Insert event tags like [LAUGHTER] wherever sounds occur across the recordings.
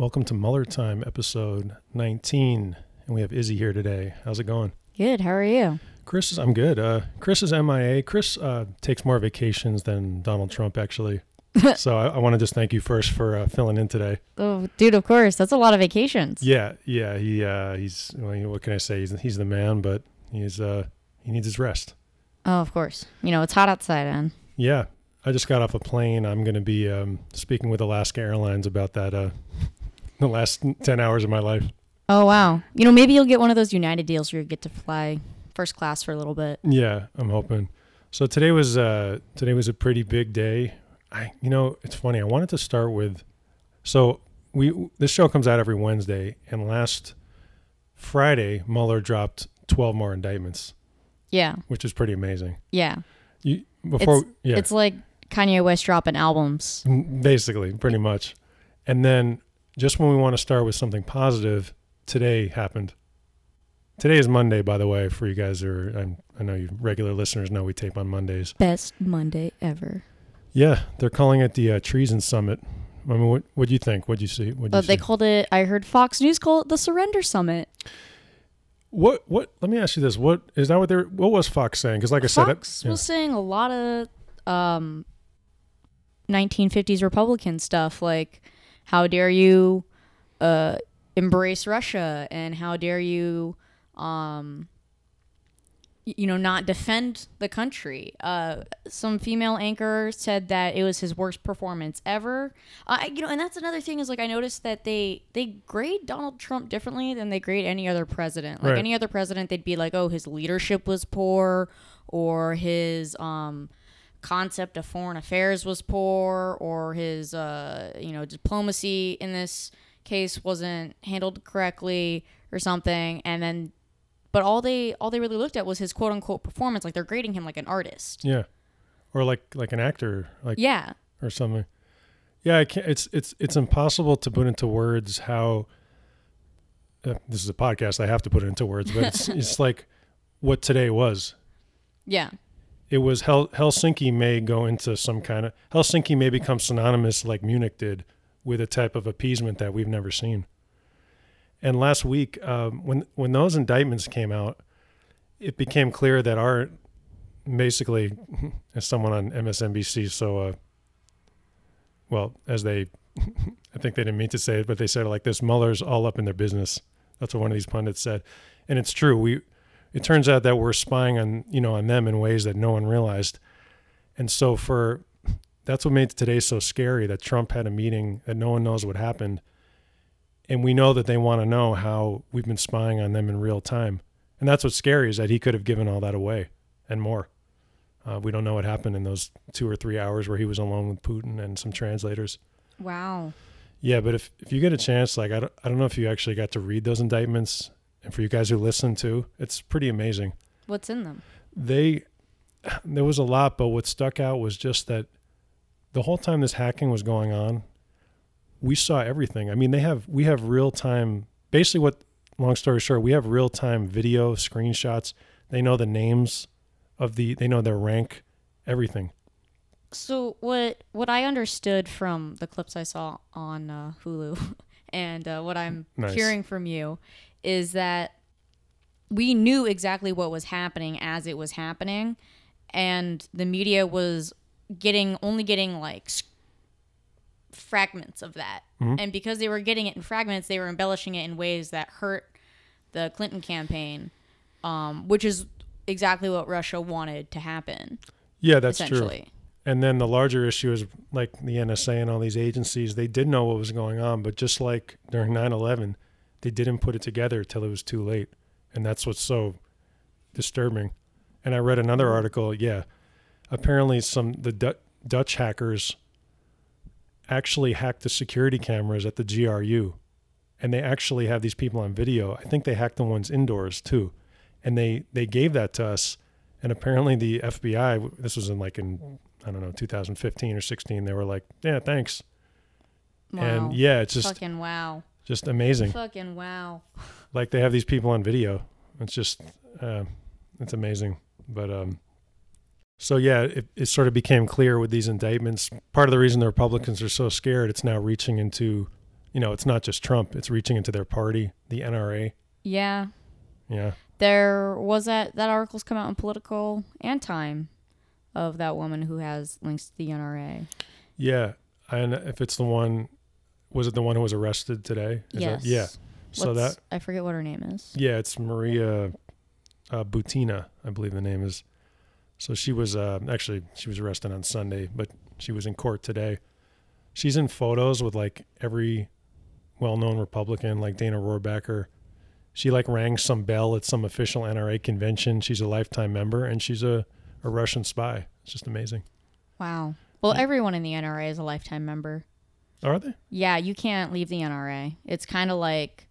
Welcome to Muller Time, episode 19. And we have Izzy here today. How's it going? Good. How are you? Chris, is, I'm good. Uh, Chris is MIA. Chris uh, takes more vacations than Donald Trump, actually. [LAUGHS] so I, I want to just thank you first for uh, filling in today. Oh, dude, of course. That's a lot of vacations. Yeah, yeah. He uh, he's well, what can I say? He's he's the man, but he's uh he needs his rest. Oh, of course. You know, it's hot outside, and Yeah, I just got off a plane. I'm going to be um, speaking with Alaska Airlines about that. The last ten hours of my life. oh wow. You know, maybe you'll get one of those United deals where you get to fly first class for a little bit. Yeah, I'm hoping. So today was uh today was a pretty big day. I you know, it's funny. I wanted to start with so we this show comes out every Wednesday and last Friday Mueller dropped 12 more indictments, Yeah, which is pretty amazing. yeah. You before yeah, It's like Kanye West dropping albums. basically pretty much. And then just when we want to start with something positive, today happened. Today is Monday, by the way, for you guys who are, I, I know you regular listeners know we tape on Mondays. Best Monday ever. Yeah, they're calling it the uh, Treason Summit. I mean, what what do you think? What do you see? What But they called it. I heard Fox News call it the Surrender Summit. what what? Let me ask you this: What is that? What they what was Fox saying? Because like I said, Fox yeah. was saying a lot of um, 1950s Republican stuff, like how dare you uh, embrace Russia and how dare you, um, you know, not defend the country. Uh, some female anchor said that it was his worst performance ever. Uh, you know, and that's another thing is like I noticed that they they grade Donald Trump differently than they grade any other president. Like Right. any other president, they'd be like, oh, his leadership was poor, or his um concept of foreign affairs was poor or his uh, you know diplomacy in this case wasn't handled correctly or something and then but all they all they really looked at was his quote unquote performance like they're grading him like an artist yeah, or like like an actor, like yeah or something. Yeah, I can't. It's it's it's impossible to put into words how. Uh, this is a podcast. I have to put it into words, but it's [LAUGHS] it's like what today was. yeah it was Hel- Helsinki may go into some kind of Helsinki may become synonymous like Munich did with a type of appeasement that we've never seen. And last week, um, when when those indictments came out, it became clear that our basically, [LAUGHS] as someone on MSNBC, so uh, well as they, [LAUGHS] I think they didn't mean to say it, but they said it like this: Mueller's all up in their business. That's what one of these pundits said, and it's true. We it turns out that we're spying on you know on them in ways that no one realized. And so for that's what made today so scary that trump had a meeting that no one knows what happened. And we know that they want to know how we've been spying on them in real time. And that's what's scary is that he could have given all that away and more. Uh, we don't know what happened in those two or three hours where he was alone with putin and some translators. Wow. Yeah but if, if you get a chance like I don't, I don't know if you actually got to read those indictments and for you guys who listen to it's pretty amazing. What's in them? They there was a lot but what stuck out was just that the whole time this hacking was going on we saw everything. I mean they have we have real time basically what long story short we have real time video screenshots. They know the names of the they know their rank everything. So what what i understood from the clips i saw on uh, hulu [LAUGHS] and uh, what i'm Nice. hearing from you is that we knew exactly what was happening as it was happening and the media was getting only getting like fragments of that. And because they were getting it in fragments they were embellishing it in ways that hurt the clinton campaign um, which is exactly what russia wanted to happen yeah that's true. And then the larger issue is like the NSA and all these agencies, they did know what was going on, but just like during 9 11, they didn't put it together till it was too late. And that's what's so disturbing. And I read another mm-hmm. article, yeah. Apparently, some the Du- Dutch hackers actually hacked the security cameras at the GRU. And they actually have these people on video. I think they hacked the ones indoors too. And they, they gave that to us. And apparently, the FBI, this was in like in I don't know, 2015 or 16, they were like, "Yeah, thanks." wow. And yeah, it's just fucking wow just amazing. fucking wow [LAUGHS] Like they have these people on video. It's just uh, it's amazing. But um so yeah, it, it sort of became clear with these indictments. Part of the reason the Republicans are so scared, it's now reaching into you know, it's not just Trump; it's reaching into their party, the NRA. Yeah. Yeah, There was that that article's come out in Politico and Time of that woman who has links to the NRA. yeah. And if it's the one, was it the one who was arrested today? Is yes. That, yeah. So What's- that I forget what her name is. Yeah, it's Maria uh, Butina, I believe the name is. So she was uh, actually she was arrested on Sunday, but she was in court today. She's in photos with like every well-known Republican, like Dana Rohrabacher. She like rang some bell at some official NRA convention. She's a lifetime member, and she's a, a Russian spy. It's just amazing. Wow. Well, everyone in the NRA is a lifetime member. Are they? Yeah, you can't leave the NRA. It's kind of like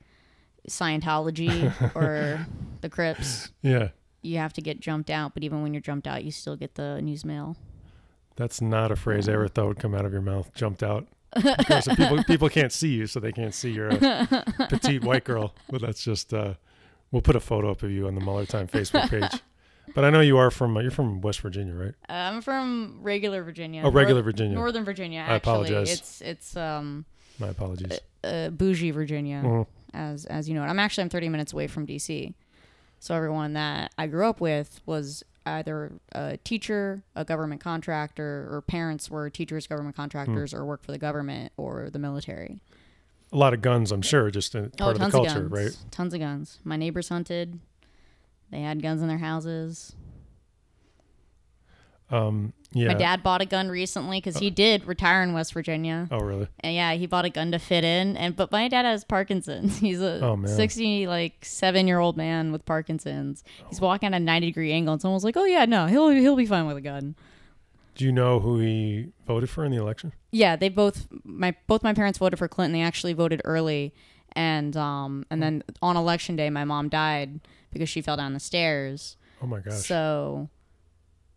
Scientology [LAUGHS] or the Crips. Yeah, You have to get jumped out, but even when you're jumped out, you still get the news mail. that's not a phrase I ever thought would come out of your mouth. Jumped out. [LAUGHS] Because people people can't see you, so they can't see you're a petite white girl. But that's just uh, we'll put a photo up of you on the Muller Time Facebook page. But I know you are from uh, you're from West Virginia, right? Uh, I'm from regular Virginia. Oh, regular North- Virginia. Northern Virginia. I apologize. it's it's um My apologies. uh, bougie Virginia, Mhm. as as you know. it. I'm actually I'm 30 minutes away from DC, so everyone that I grew up with was either a teacher, a government contractor, or parents were teachers, government contractors, or worked for the government or the military. A lot of guns, I'm sure, just in, part oh, of the culture, of guns, right? Tons of guns. My neighbors hunted. They had guns in their houses. Um, yeah. My dad bought a gun recently because he did retire in West Virginia. Oh, really? And yeah, he bought a gun to fit in. And but my dad has Parkinson's. [LAUGHS] He's a Oh, sixty like seven year old man with Parkinson's. He's walking at a ninety degree angle, and someone was like, "Oh yeah, no, he'll he'll be fine with a gun." Do you know who he voted for in the election? Yeah, they both my both my parents voted for Clinton. They actually voted early, and um and then on election day, my mom died because she fell down the stairs. Oh my gosh. So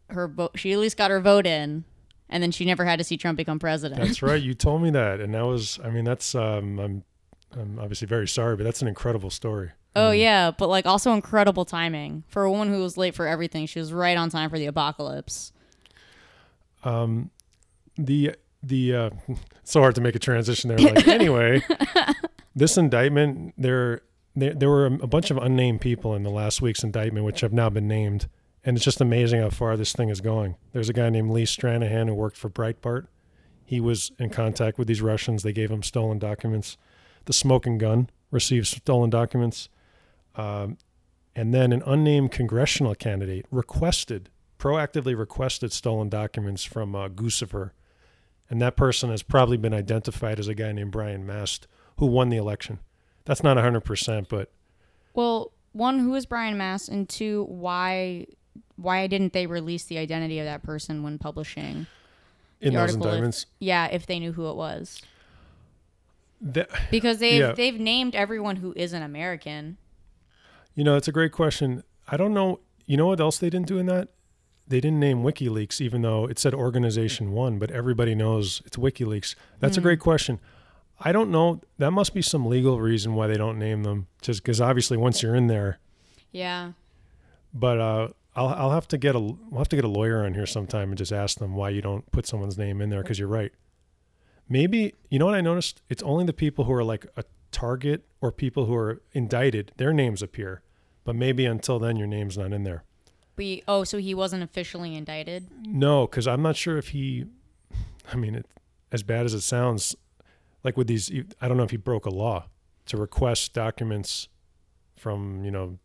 her vote, she at least got her vote in, and then she never had to see Trump become president. That's right. [LAUGHS] You told me that, and that was. I mean, that's. Um, I'm. I'm obviously very sorry, but that's an incredible story. Oh yeah, but like also incredible timing for a woman who was late for everything. She was right on time for the apocalypse. Um, the the uh, [LAUGHS] so hard to make a transition there. Like anyway, [LAUGHS] this indictment there there there were a bunch of unnamed people in the last week's indictment, which have now been named, and it's just amazing how far this thing is going. There's a guy named Lee Stranahan who worked for Breitbart. He was in contact with these Russians. They gave him stolen documents. The smoking gun received stolen documents. Um, and then an unnamed congressional candidate requested, proactively requested stolen documents from uh, Guccifer. And that person has probably been identified as a guy named Brian Mast, who won the election. That's not 100%, but Well, one, who is Brian Mast, and two, why why didn't they release the identity of that person when publishing? in The those article, if- Yeah, if they knew who it was, that, because they've Yeah. they've named everyone who isn't American. you know, it's a great question. I don't know. You know what else they didn't do in that? They didn't name WikiLeaks, even though it said Organization One, but everybody knows it's WikiLeaks. That's a mm. great question. I don't know. That must be some legal reason why they don't name them. Just because obviously once you're in there, Yeah, but uh, I'll I'll have to get a we'll have to get a lawyer on here sometime and just ask them why you don't put someone's name in there because you're right. Maybe you know what I noticed? It's only the people who are like a target or people who are indicted, their names appear. But maybe until then your name's not in there. we oh, so he wasn't officially indicted. No, because I'm not sure if he. I mean, it, as bad as it sounds, like with these, I don't know if he broke a law to request documents from you know.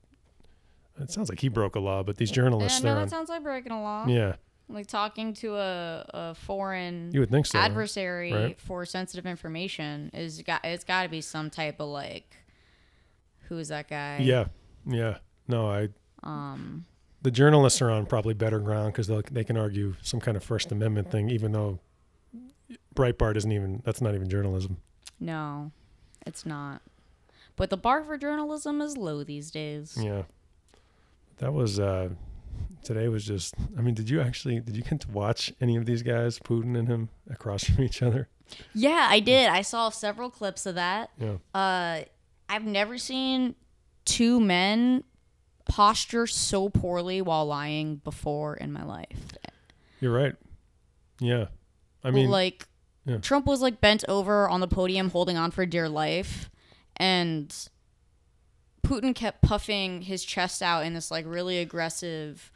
It sounds like he broke a law, but these journalists, Yeah, no, that sounds like breaking a law. yeah, Like talking to a, a foreign you would think so. adversary right? for sensitive information is got it's got to be some type of like who is that guy? Yeah, yeah. No, I. Um. The journalists are on probably better ground because they they can argue some kind of First Amendment thing, even though Breitbart isn't even. That's not even journalism. No, it's not. But the bar for journalism is low these days. Yeah. That was uh today was just I mean, did you actually did you get to watch any of these guys, Putin and him, across [LAUGHS] from each other? Yeah, I did. I saw several clips of that. Yeah. Uh, I've never seen two men posture so poorly while lying before in my life. You're right. Yeah. I mean like Yeah. Trump was like bent over on the podium holding on for dear life and Putin kept puffing his chest out in this like really aggressive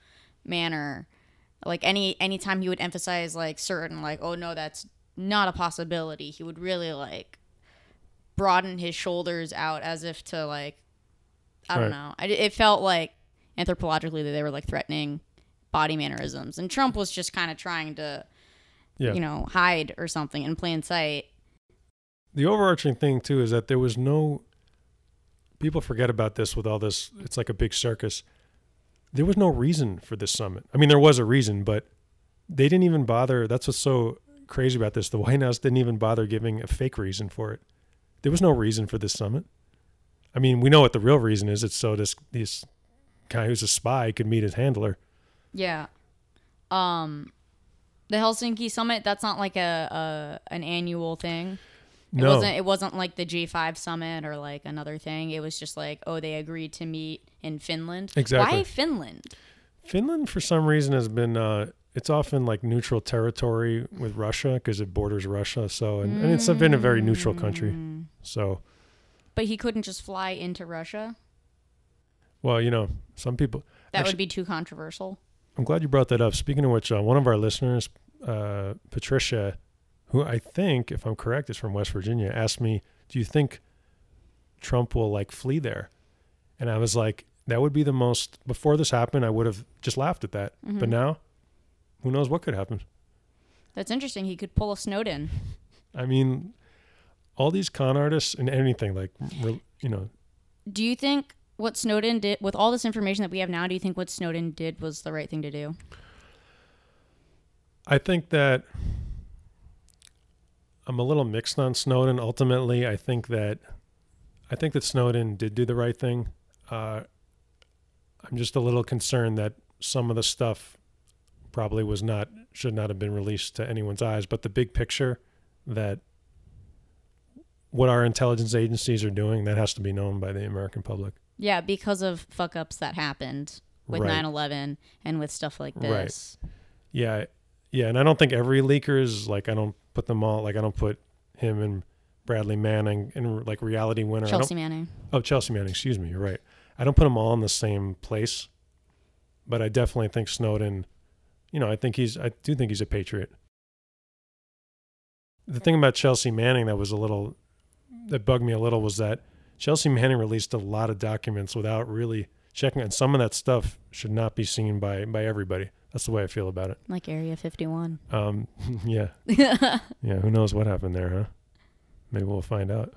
manner. Like any anytime he would emphasize like certain like oh no that's not a possibility, he would really like broaden his shoulders out as if to like I don't Right. know. I, it felt like anthropologically that they were like threatening body mannerisms and Trump was just kind of trying to Yeah. you know, hide or something in plain sight. the overarching thing too is that there was no people forget about this with all this it's like a big circus there was no reason for this summit i mean there was a reason but they didn't even bother that's what's so crazy about this the white house didn't even bother giving a fake reason for it there was no reason for this summit i mean we know what the real reason is it's so this this guy who's a spy could meet his handler Yeah. Um the Helsinki summit, that's not like a, a an annual thing. It no wasn't it wasn't like the G5 summit or like another thing. It was just like, oh, they agreed to meet in Finland. Exactly. Why Finland? Finland, for some reason, has been. Uh, it's often like neutral territory with Russia because it borders Russia. So, and, and it's been a very neutral country. Mm. So, But he couldn't just fly into Russia. well, you know, some people. That Actually- would be too controversial. I'm glad you brought that up. Speaking of which, uh, one of our listeners, uh, Patricia, who I think, if I'm correct, is from West Virginia, asked me, "Do you think Trump will like flee there?" And I was like, "That would be the most." Before this happened, I would have just laughed at that. But Mhm. now, who knows what could happen? That's interesting. He could pull a Snowden. [LAUGHS] I mean, all these con artists and anything like, you know, Do you think what Snowden did with all this information that we have now, do you think what Snowden did was the right thing to do? I think that I'm a little mixed on Snowden. Ultimately, I think that I think that Snowden did do the right thing. Uh, I'm just a little concerned that some of the stuff probably was not should not have been released to anyone's eyes. But the big picture that what our intelligence agencies are doing that has to be known by the American public. Yeah, because of fuck ups that happened with Right. 9 11 and with stuff like this. Right. Yeah, yeah, and I don't think every leaker is like I don't put them all like I don't put him and Bradley Manning and like reality winner. Chelsea Manning. Oh, Chelsea Manning. Excuse me. You're right. I don't put them all in the same place, but I definitely think Snowden. You know, I think he's. I do think he's a patriot. The thing about Chelsea Manning that was a little, that bugged me a little was that Chelsea Manning released a lot of documents without really checking, and some of that stuff should not be seen by by everybody. That's the way I feel about it. Like Area 51. Um, [LAUGHS] yeah, [LAUGHS] yeah. Who knows what happened there, huh? Maybe we'll find out.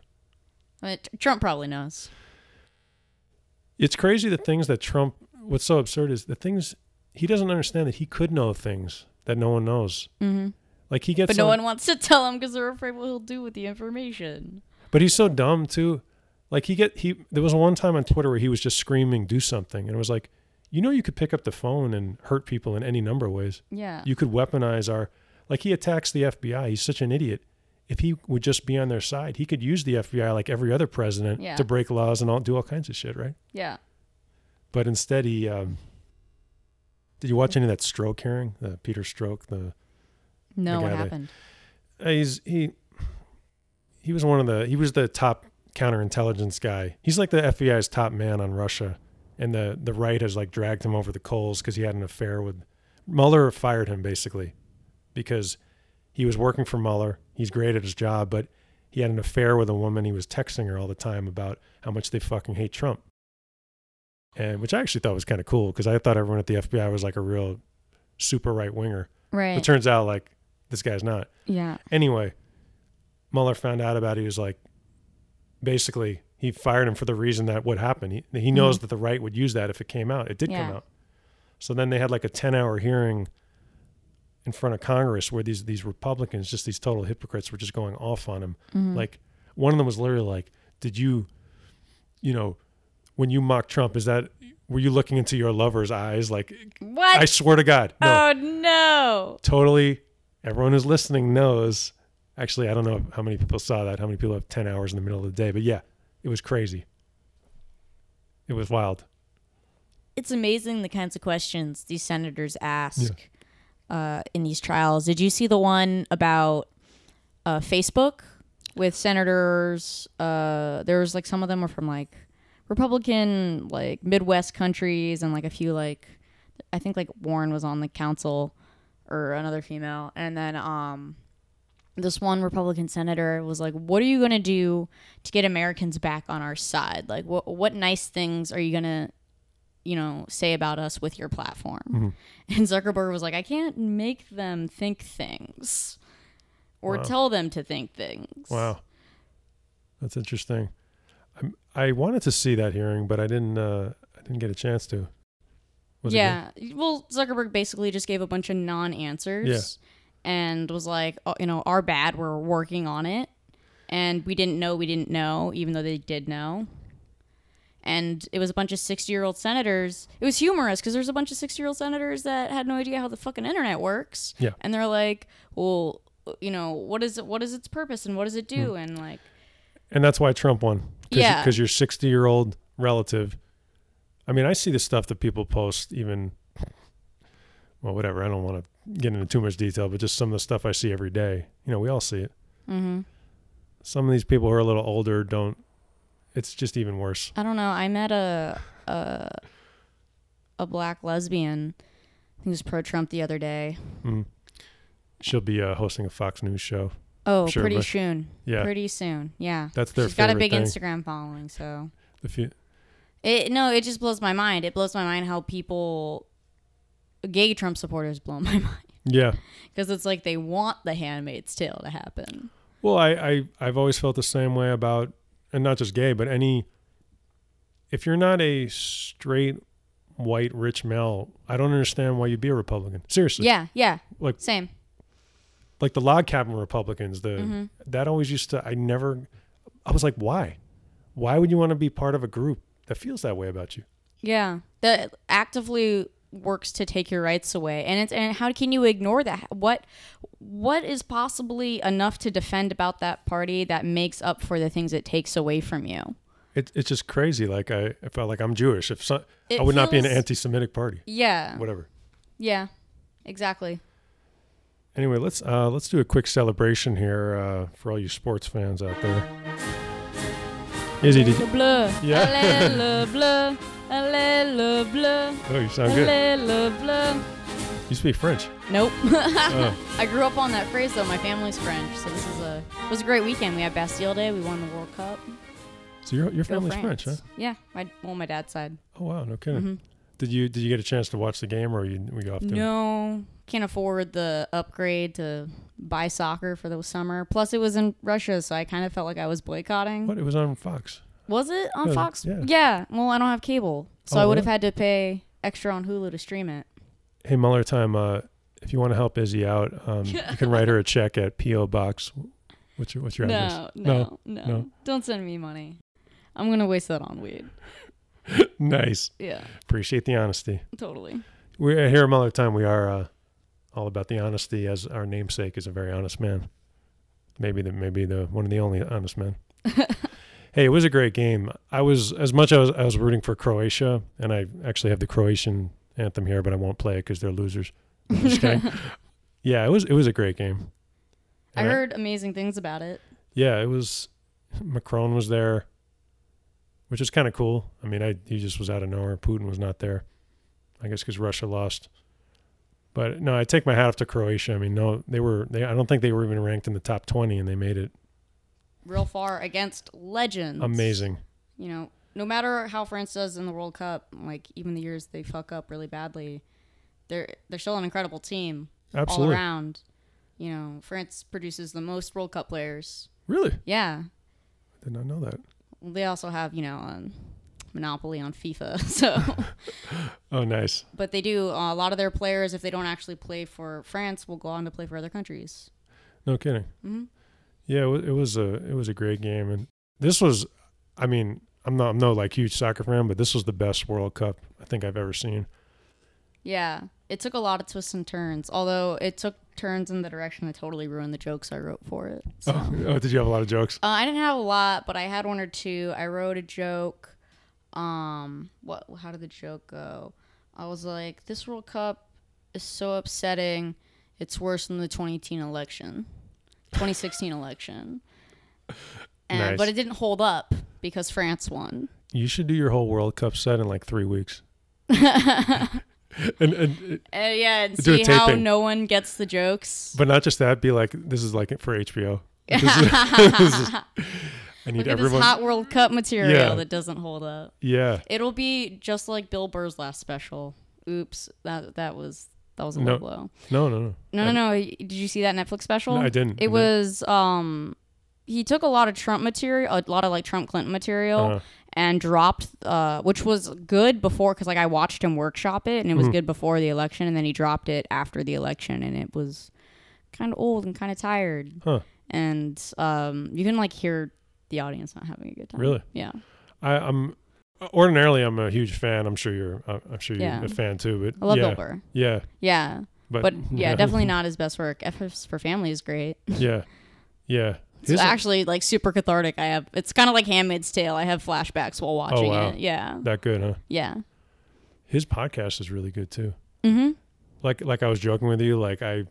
I mean, Trump probably knows. It's crazy the things that Trump. What's so absurd is the things he doesn't understand that he could know things that no one knows. hmm Like he gets, But no on- one wants to tell him because they're afraid what he'll do with the information. But he's so dumb too. Like he get he. There was one time on Twitter where he was just screaming, "Do something!" and it was like, you know, you could pick up the phone and hurt people in any number of ways. Yeah. You could weaponize our. Like he attacks the FBI. He's such an idiot. If he would just be on their side, he could use the FBI like every other president Yeah. to break laws and all do all kinds of shit, right? yeah. But instead, he. Um, did you watch any of that Strzok hearing? The Peter Strzok, the No, The what guy that- happened? Uh, he's he he was one of the he was the top counterintelligence guy. He's like the FBI's top man on Russia, and the the right has like dragged him over the coals because he had an affair with Mueller. Fired him basically because he was working for Mueller. He's great at his job, but he had an affair with a woman. He was texting her all the time about how much they fucking hate Trump, and which I actually thought was kind of cool because I thought everyone at the FBI was like a real super right winger. Right. It turns out like this guy's not. yeah. Anyway, Mueller found out about it. He was like, basically, he fired him for the reason that would happen. He, he knows Mhm. that the right would use that if it came out. It did come out. So then they had like a 10 hour hearing in front of Congress where these, these Republicans, just these total hypocrites, were just going off on him. Mhm. Like, one of them was literally like, Did you, you know, when you mock Trump, is that, were you looking into your lover's eyes? Like, what? I swear to God. No Oh no. totally everyone who's listening knows actually i don't know how many people saw that how many people have 10 hours in the middle of the day but yeah it was crazy it was wild It's amazing the kinds of questions these senators ask uh, in these trials. Did you see the one about uh, Facebook with senators. Uh, there was like some of them were from like Republican, like Midwest countries, and like a few like I think like Warren was on the council or another female, and then um this one Republican senator was like, "What are you gonna do to get Americans back on our side? Like, what what nice things are you gonna, you know, say about us with your platform?" And Zuckerberg was like, "I can't make them think things, or Wow. tell them to think things." Wow, that's interesting. I'm, I wanted to see that hearing, but I didn't. Uh, I didn't get a chance to. Was it yeah. Well, Zuckerberg basically just gave a bunch of non-answers and was like, oh, you know, our bad. We're working on it, and we didn't know we didn't know, even though they did know. And it was a bunch of sixty-year-old senators. It was humorous because there's a bunch of sixty-year-old senators that had no idea how the fucking internet works. Yeah. And they're like, well, you know, what is it? What is its purpose and what does it do? Hmm. And like, and that's why Trump won. Cause Yeah. because your sixty year old relative. I mean, I see the stuff that people post, even. Well, whatever. I don't want to get into too much detail, but just some of the stuff I see every day. You know, we all see it. mm-hmm. Some of these people who are a little older don't. It's just even worse. I don't know. I met a a a black lesbian who's pro Trump the other day. Mm. She'll be uh, hosting a Fox News show. Oh, Sure, pretty soon. Yeah, Pretty soon. Yeah. that's their She's got a big thing. Instagram following, so The few, it no, it just blows my mind. It blows my mind how people gay Trump supporters blow my [LAUGHS] mind yeah. because it's like they want the Handmaid's Tale to happen. Well, I, I I've always felt the same way about, and not just gay, but any. If you're not a straight white rich male, I don't understand why you'd be a Republican. Seriously, Yeah, yeah. Like- same. like the log cabin Republicans, the Mhm. that always used to. I never. I was like, why? Why would you want to be part of a group that feels that way about you? Yeah, that actively works to take your rights away, and it's and how can you ignore that? What what is possibly enough to defend about that party that makes up for the things it takes away from you? It, it's just crazy. Like I, I felt like I'm Jewish. If so, I would not be an anti-Semitic party. Yeah, Whatever. yeah, exactly. Anyway, let's uh, let's do a quick celebration here uh, for all you sports fans out there. Izzy, did you? Blah, Yeah. Blah, blah, Oh, you sound good. blah, blah. You speak French. Nope. Oh, [LAUGHS] I grew up on that phrase though. My family's French, so this is a it was a great weekend. We had Bastille Day. We won the World Cup. so your your family's French, huh? Yeah, my well, my dad's side. Oh wow, no kidding. Mhm. Did you did you get a chance to watch the game, or you we go off to? No, can't afford the upgrade to buy soccer for the summer. Plus, it was in Russia, so I kind of felt like I was boycotting. What? It was on Fox. Was it on Yeah, Fox? yeah. Well, I don't have cable, so Oh, I would have had to pay extra on Hulu to stream it. Hey, Muller time. Uh, if you want to help Izzy out, um, you can write her a [LAUGHS] check at PO Box. What's your what's your address? No, no, no, no. Don't send me money. I'm gonna waste that on weed. [LAUGHS] nice. Yeah, Appreciate the honesty. totally. We're here at Muller time. We are uh, all about the honesty, as our namesake is a very honest man. Maybe the maybe the one of the only honest men. [LAUGHS] hey, it was a great game. I was as much as I was, rooting for Croatia, and I actually have the Croatian anthem here, but I won't play it because they're losers. I'm just kidding. [LAUGHS] yeah, it was it was a great game. I And heard amazing things about it. yeah, it was. Macron was there, which is kind of cool. I mean, I he just was out of nowhere. Putin was not there. I guess because Russia lost. But no, I take my hat off to Croatia. I mean, no, they were. They I don't think they were even ranked in the top twenty, and they made it Real far against legends. amazing. you know, no matter how France does in the World Cup, like even the years they fuck up really badly, they're they're still an incredible team Absolutely. all around. You know, France produces the most World Cup players. really, Yeah, did not know that. they also have you know um, monopoly on FIFA. [LAUGHS] So, Oh, nice. but they do uh, a lot of their players if they don't actually play for France will go on to play for other countries. No kidding. hmm Yeah, it was, a it was a great game, and this was, I mean, I'm not I'm no like huge soccer fan, but this was the best World Cup I think I've ever seen. Yeah, it took a lot of twists and turns. Although it took turns in the direction that totally ruined the jokes I wrote for it. So. Oh, [LAUGHS] oh, did you have a lot of jokes? Uh, I didn't have a lot, but I had one or two. I wrote a joke. Um, what? How did the joke go? I was like, "This World Cup is so upsetting. It's worse than the 2018 election." 2016 election. And, Nice. But it didn't hold up because France won. You should do your whole World Cup set in like three weeks. [LAUGHS] and, and Uh, yeah, and see how no one gets the jokes. but not just that. Be like, this is like for HBO. [LAUGHS] This is- [LAUGHS] this is- I need Look everyone. this hot World Cup material Yeah. that doesn't hold up. yeah. It'll be just like Bill Burr's last special. Oops, that that was that was a No. low blow. No, no, no. No, no, no. Did you see that Netflix special? No, I didn't. I It didn't. was um he took a lot of Trump material, a lot of like Trump Clinton material Uh, and dropped uh which was good before cuz like I watched him workshop it and it was Mhm. good before the election and then he dropped it after the election and it was kind of old and kind of tired. Huh. And um you can like hear the audience not having a good time. Really? Yeah. I, I'm ordinarily I'm a huge fan. I'm sure you're. uh, I'm sure you're Yeah. a fan too. But I love yeah, yeah. Yeah. But, But yeah, [LAUGHS] definitely not his best work. F is for Family is great. [LAUGHS] yeah, yeah. It's His- actually like super cathartic. I have it's kind of like Handmaid's Tale. I have flashbacks while watching wow. it. Yeah. that good, huh? Yeah. His podcast is really good too. Mm-hmm. Like like I was joking with you. Like I,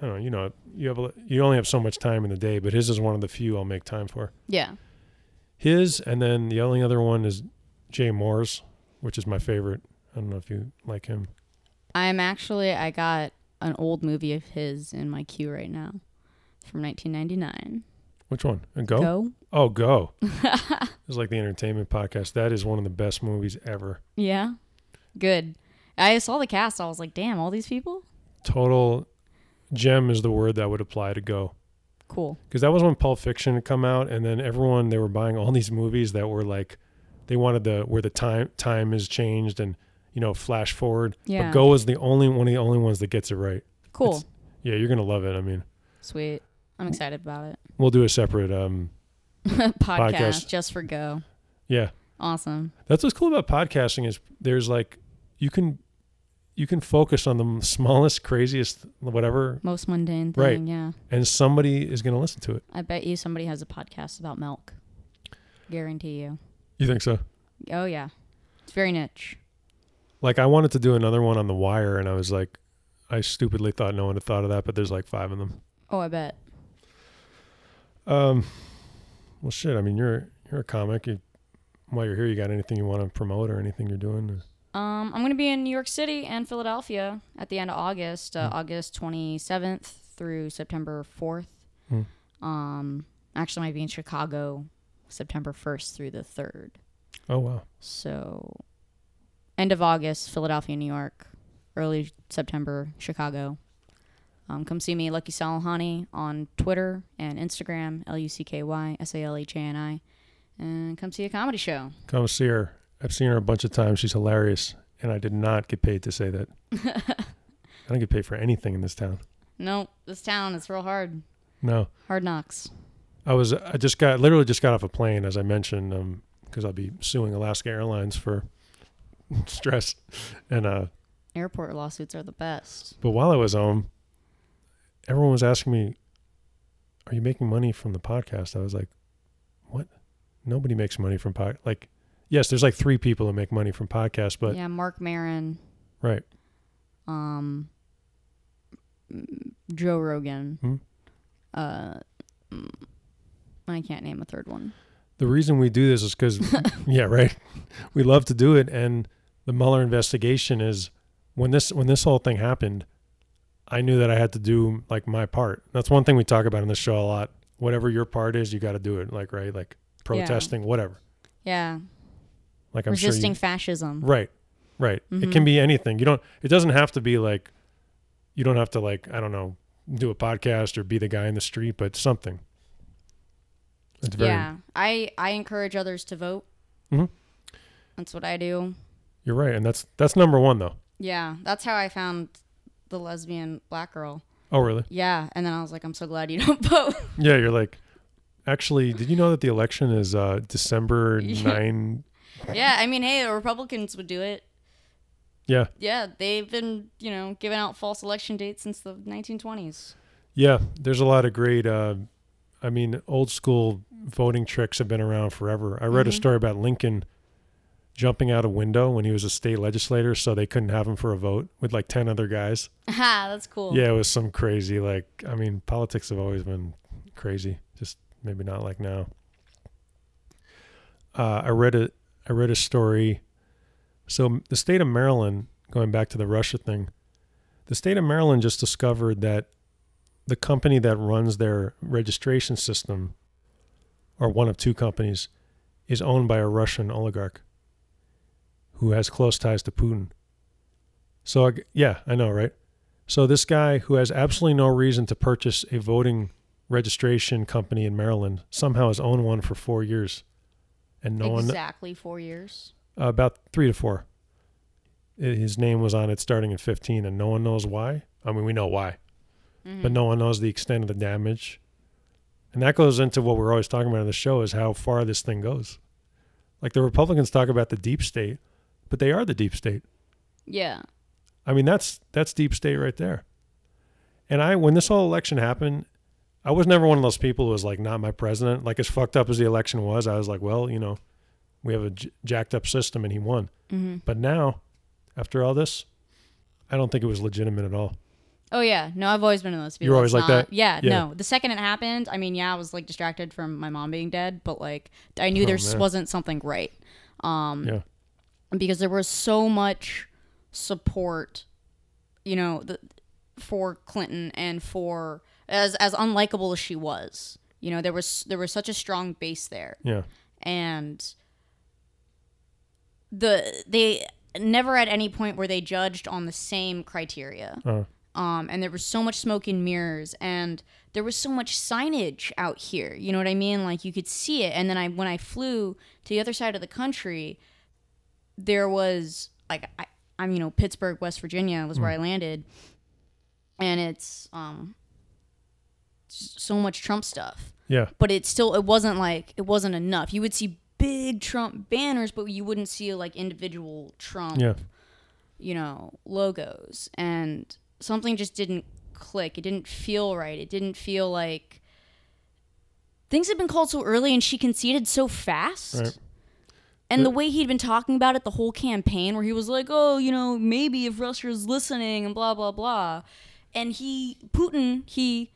I don't know. You know, you have a, you only have so much time in the day, but his is one of the few I'll make time for. Yeah. His and then the only other one is Jay Mohr's, which is my favorite. I don't know if you like him. I'm actually I got an old movie of his in my queue right now from 1999. Which one? And go? Go. Oh, go. [LAUGHS] it's like the entertainment podcast. That is one of the best movies ever. Yeah. Good. I saw the cast. I was like, damn, all these people. Total gem is the word that would apply to go. Cool. Because that was when Pulp Fiction had come out, and then everyone they were buying all these movies that were like, they wanted the where the time time is changed and you know flash forward. Yeah. But Go is the only one of the only ones that gets it right. Cool. It's- Yeah, you're gonna love it. I mean, Sweet. I'm excited about it. we'll do a separate. um [LAUGHS] Podcast, Podcast. just for Go. Yeah, Awesome. that's what's cool about podcasting is there's like you can you can focus on the smallest, craziest, whatever, Most mundane thing. Right. Yeah. and somebody is gonna listen to it. I bet you somebody has a podcast about milk. Guarantee you. You think so? Oh yeah. It's very niche. Like I wanted to do another one on the wire, and I was like, I stupidly thought no one had thought of that, but there's like five of them. Oh, I bet. Um, well, shit. I mean, you're you're a comic. You, while you're here, you got anything you want to promote or anything you're doing? Um, I'm going to be in New York City and Philadelphia at the end of August, uh, Hmm. August 27th through September 4th. Hmm. Um, actually, might be in Chicago, September 1st through the 3rd. Oh wow. So, end of August, Philadelphia, New York. Early September, Chicago. Um, come see me, Lucky Salhani, on Twitter and Instagram, L U C K Y S A L H A N I. And come see a comedy show. Come see her. I've seen her a bunch of times. She's hilarious, and I did not get paid to say that. [LAUGHS] I don't get paid for anything in this town. No, this town is real hard. No. Hard knocks. I was I just got literally just got off a plane as I mentioned um because I'll be suing Alaska Airlines for [LAUGHS] stress and uh Airport lawsuits are the best. but while I was home everyone was asking me are you making money from the podcast I was like what nobody makes money from pod like yes there's like three people that make money from podcasts but yeah, Marc Maron, right um, Joe Rogan. Hmm. Uh, mm, I can't name a third one. the reason we do this is because [LAUGHS] yeah right. We love to do it and the Mueller investigation is when this when this whole thing happened I knew that I had to do like my part. That's one thing we talk about in this show a lot. Whatever your part is you got to do it like right like protesting whatever. Yeah, like I'm resisting sure fascism. right right. It Mhm. can be anything. You don't it doesn't have to be like you don't have to like I don't know do a podcast or be the guy in the street but something it's very yeah, I I encourage others to vote. Mhm. That's what I do. you're right and that's that's number one though Yeah, that's how I found the lesbian black girl. oh really Yeah, and then I was like, I'm so glad you don't [LAUGHS] vote. Yeah, you're like, actually, did you know that the election is uh, December. [LAUGHS] 9? yeah, I mean, hey, the Republicans would do it. Yeah. Yeah, they've been, you know, giving out false election dates since the 1920s. Yeah, there's a lot of great, uh, I mean, old school voting tricks have been around forever. I read a Mhm. story about Lincoln jumping out a window when he was a state legislator, so they couldn't have him for a vote with like ten other guys. Ha, [LAUGHS] that's cool. Yeah, it was some crazy. Like, I mean, politics have always been crazy. Just maybe not like now. Uh, I read a I read a story. So the state of Maryland, going back to the Russia thing, the state of Maryland just discovered that the company that runs their registration system, or one of two companies, is owned by a Russian oligarch who has close ties to Putin. So, yeah, I know, right? So, this guy who has absolutely no reason to purchase a voting registration company in Maryland somehow has owned one for four years. And no one, exactly four years. uh, about three to four. His name was on it starting in 15, and no one knows why. I mean, we know why, Mm-hmm. but no one knows the extent of the damage. And that goes into what we're always talking about on the show is how far this thing goes. Like the Republicans talk about the deep state, but they are the deep state. Yeah. I mean, that's that's deep state right there. And I, when this whole election happened, I was never one of those people who was like, not my president. Like as fucked up as the election was, I was like, well, you know, we have a j- jacked up system, and he won. Mm-hmm. But now, after all this, I don't think it was legitimate at all. Oh yeah, no, I've always been in those. people. You're always It's like not- that? Yeah, Yeah. no. The second it happened, I mean, yeah, I was like distracted from my mom being dead, but like I knew Oh, there just man. wasn't something right. Um, Yeah. because there was so much support, you know, the, for Clinton and for as as unlikable as she was. You know, there was there was such a strong base there Yeah. and the they never at any point were they judged on the same criteria. Uh, Um, and there was so much smoke and mirrors, and there was so much signage out here. You know what I mean? Like you could see it. And then I, when I flew to the other side of the country, there was like I, I'm, you know, Pittsburgh, West Virginia was where I landed, and it's um, so much Trump stuff yeah. but it still it wasn't like it wasn't enough. You would see big Trump banners, but you wouldn't see like individual Trump, Yeah. you know, logos. And something just didn't click. It didn't feel right. It didn't feel like things had been called so early and she conceded so fast. Right. And the way he'd been talking about it the whole campaign, where he was like, "Oh, you know, maybe if Russia's listening and blah blah blah," and he Putin he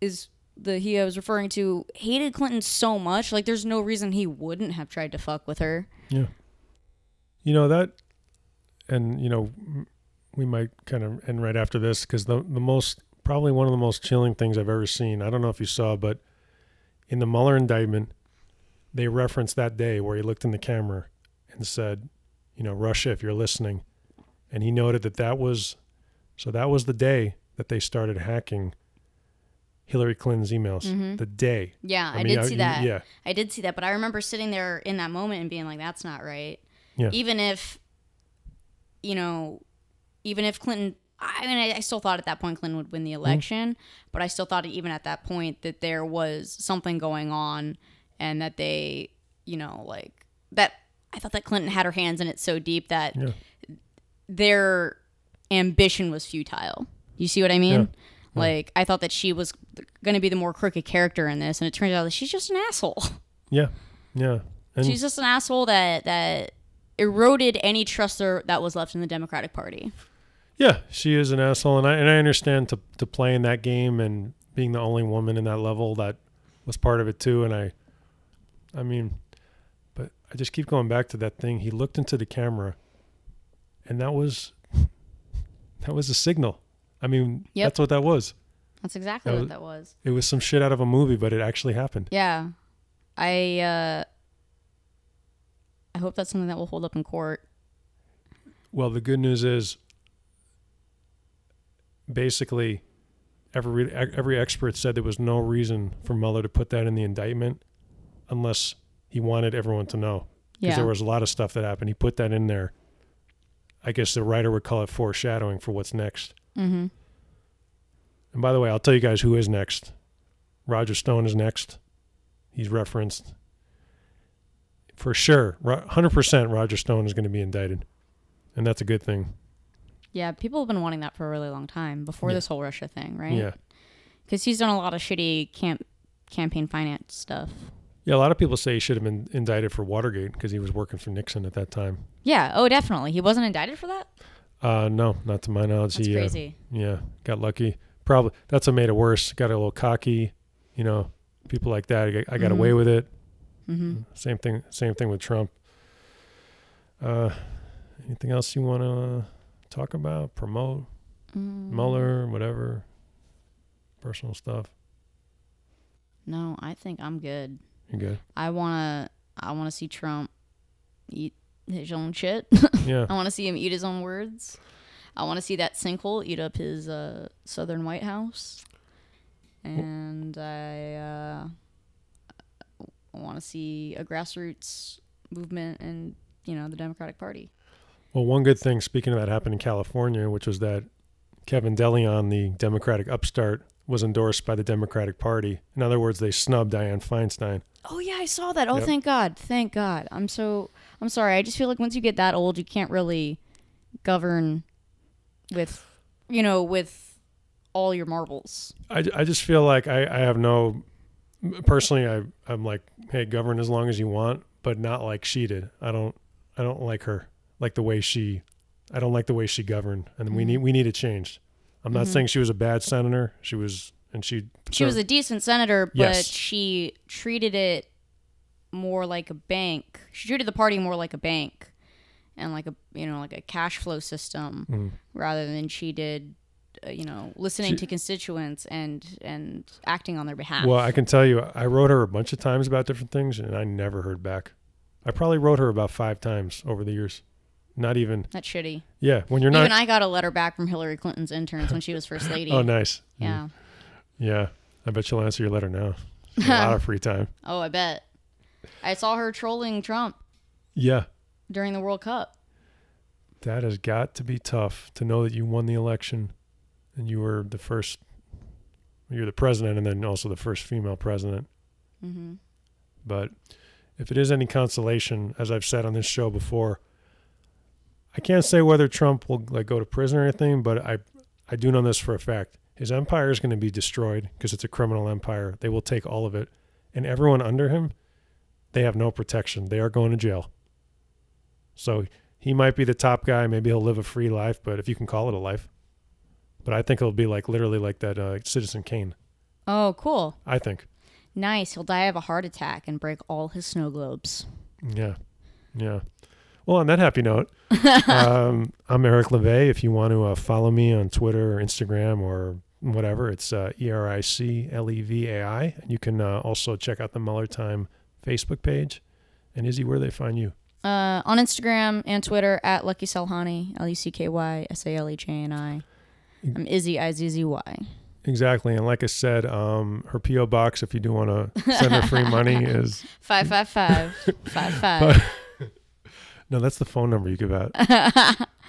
is the he I was referring to hated Clinton so much, like there's no reason he wouldn't have tried to fuck with her. Yeah. You know that, and you know, we might kind of end right after this because the the most probably one of the most chilling things I've ever seen. I don't know if you saw, but in the Mueller indictment, they referenced that day where he looked in the camera and said, "You know, Russia, if you're listening," and he noted that that was, so that was the day that they started hacking Hillary Clinton's emails. Mm-hmm. The day. Yeah, I, mean, did I- see that. Yeah. I did see that, but I remember sitting there in that moment and being like, "That's not right." Yeah. Even if, you know, even if Clinton, I mean, I, I still thought at that point Clinton would win the Mm-hmm. election, but I still thought even at that point that there was something going on, and that they, you know, like that. I thought that Clinton had her hands in it so deep that Yeah. their ambition was futile. You see what I mean? Like I thought that she was going to be the more crooked character in this, and it turns out that she's just an asshole. [LAUGHS] Yeah. Yeah. And She's just an asshole that that eroded any trust there that was left in the Democratic Party. Yeah, she is an asshole, and I and I understand to to play in that game and being the only woman in that level that was part of it too. And I, I mean, but I just keep going back to that thing. He looked into the camera, and that was that was a signal. I mean, Yep. that's what that was. That's exactly That what was- that was. It was some shit out of a movie, but it actually happened. Yeah, I uh, I hope that's something that will hold up in court. Well, the good news is, basically, every every expert said there was no reason for Mueller to put that in the indictment, unless he wanted everyone to know. Because Yeah, there was a lot of stuff that happened. He put that in there. I guess the writer would call it foreshadowing for what's next. mm-hmm. And by the way, I'll tell you guys who is next. Roger Stone is next. He's referenced. For sure, 100% Roger Stone is going to be indicted. And that's a good thing. Yeah. People have been wanting that for a really long time before Yeah. this whole Russia thing, right? Yeah. because he's done a lot of shitty camp campaign finance stuff. Yeah, a lot of people say he should have been indicted for Watergate because he was working for Nixon at that time. Yeah. Oh, definitely. He wasn't indicted for that. Uh, no, not to my knowledge. That's he, uh, crazy. yeah, got lucky. Probably that's what made it worse. Got a little cocky, you know. People like that. I got, I got Mhm. away with it. hmm Same thing. Same thing with Trump. Uh, anything else you want to talk about? Promote Mm. Mueller, whatever. Personal stuff. No, I think I'm good. You good? I wanna I wanna see Trump eat his own shit. [LAUGHS] Yeah. I wanna see him eat his own words. I wanna see that sinkhole eat up his uh, southern White House. And I uh, want to see a grassroots movement and you know the Democratic Party. Well, one good thing, speaking of that, happened in California, which was that Kevin DeLeon, the Democratic upstart, was endorsed by the Democratic Party. In other words, they snubbed Dianne Feinstein. Oh yeah, I saw that. Oh, Yep. thank God, thank God. I'm so I'm sorry. I just feel like once you get that old, you can't really govern with you know with all your marbles. I, I just feel like I, I have no, personally, I, I'm like, hey, govern as long as you want, but not like she did. I don't, I don't like her, like the way she, I don't like the way she governed, and we Mhm. need, we need it changed. I'm not Mhm. saying she was a bad senator. She was, and she, She was a decent senator, but Yes. she treated it more like a bank. She treated the party more like a bank and like a you know like a cash flow system Mm. rather than she did uh, you know listening She- to constituents and and acting on their behalf. Well, I can tell you, I wrote her a bunch of times about different things, and I never heard back. I probably wrote her about five times over the years. Not even, That's shitty. yeah. When you're not, Even I got a letter back from Hillary Clinton's interns when she was first [LAUGHS] lady. oh, nice. Yeah. Yeah. I bet she'll answer your letter now. [LAUGHS] A lot of free time. Oh, I bet. I saw her trolling Trump Yeah. during the World Cup. That has got to be tough to know that you won the election and you were the first, you're the president and then also the first female president. hmm But if it is any consolation, as I've said on this show before, I can't say whether Trump will like go to prison or anything, but I, I do know this for a fact. His empire is going to be destroyed because it's a criminal empire. They will take all of it, and everyone under him, they have no protection. They are going to jail. So he might be the top guy. Maybe he'll live a free life, but if you can call it a life. But I think it'll be like literally like that uh, Citizen Kane. Oh, cool. I think. Nice. He'll die of a heart attack and break all his snow globes. Yeah. Yeah. Well, on that happy note, [LAUGHS] um, I'm Eric Levai. If you want to uh, follow me on Twitter or Instagram or whatever, it's uh, E R I C L E V A I. And you can uh, also check out the Mueller Time Facebook page. And Izzy, where do they find you? Uh, on Instagram and Twitter at Lucky Salhani, L U C K Y S A L H A N I. I'm Izzy I Z Z Y. Exactly. And like I said, um, her P.O. box, if you do want to send her free money, [LAUGHS] is Five five five five five. [LAUGHS] no, that's the phone number you give out. [LAUGHS]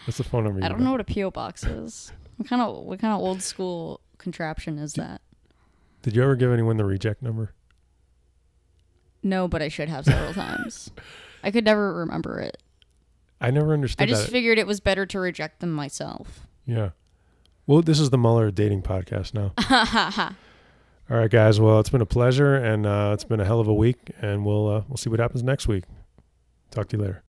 That's the phone number you I don't know out. what a PO box is. What kind of what kind of old school contraption is that? Did you ever give anyone the reject number? No, but I should have several times. I could never remember it. I never understood I just that. figured it was better to reject them myself. Yeah. Well, this is the Mueller dating podcast now. [LAUGHS] All right, guys. Well, it's been a pleasure, and uh, it's been a hell of a week, and we'll uh, we'll see what happens next week. Talk to you later.